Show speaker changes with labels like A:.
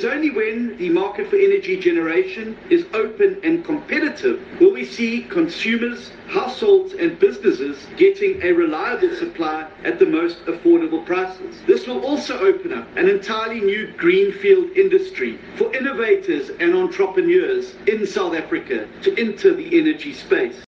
A: is only when the market for energy generation is open and competitive will we see consumers, households, and businesses getting a reliable supply at the most affordable prices. This will also open up an entirely new greenfield industry for innovators and entrepreneurs in South Africa to enter the energy space.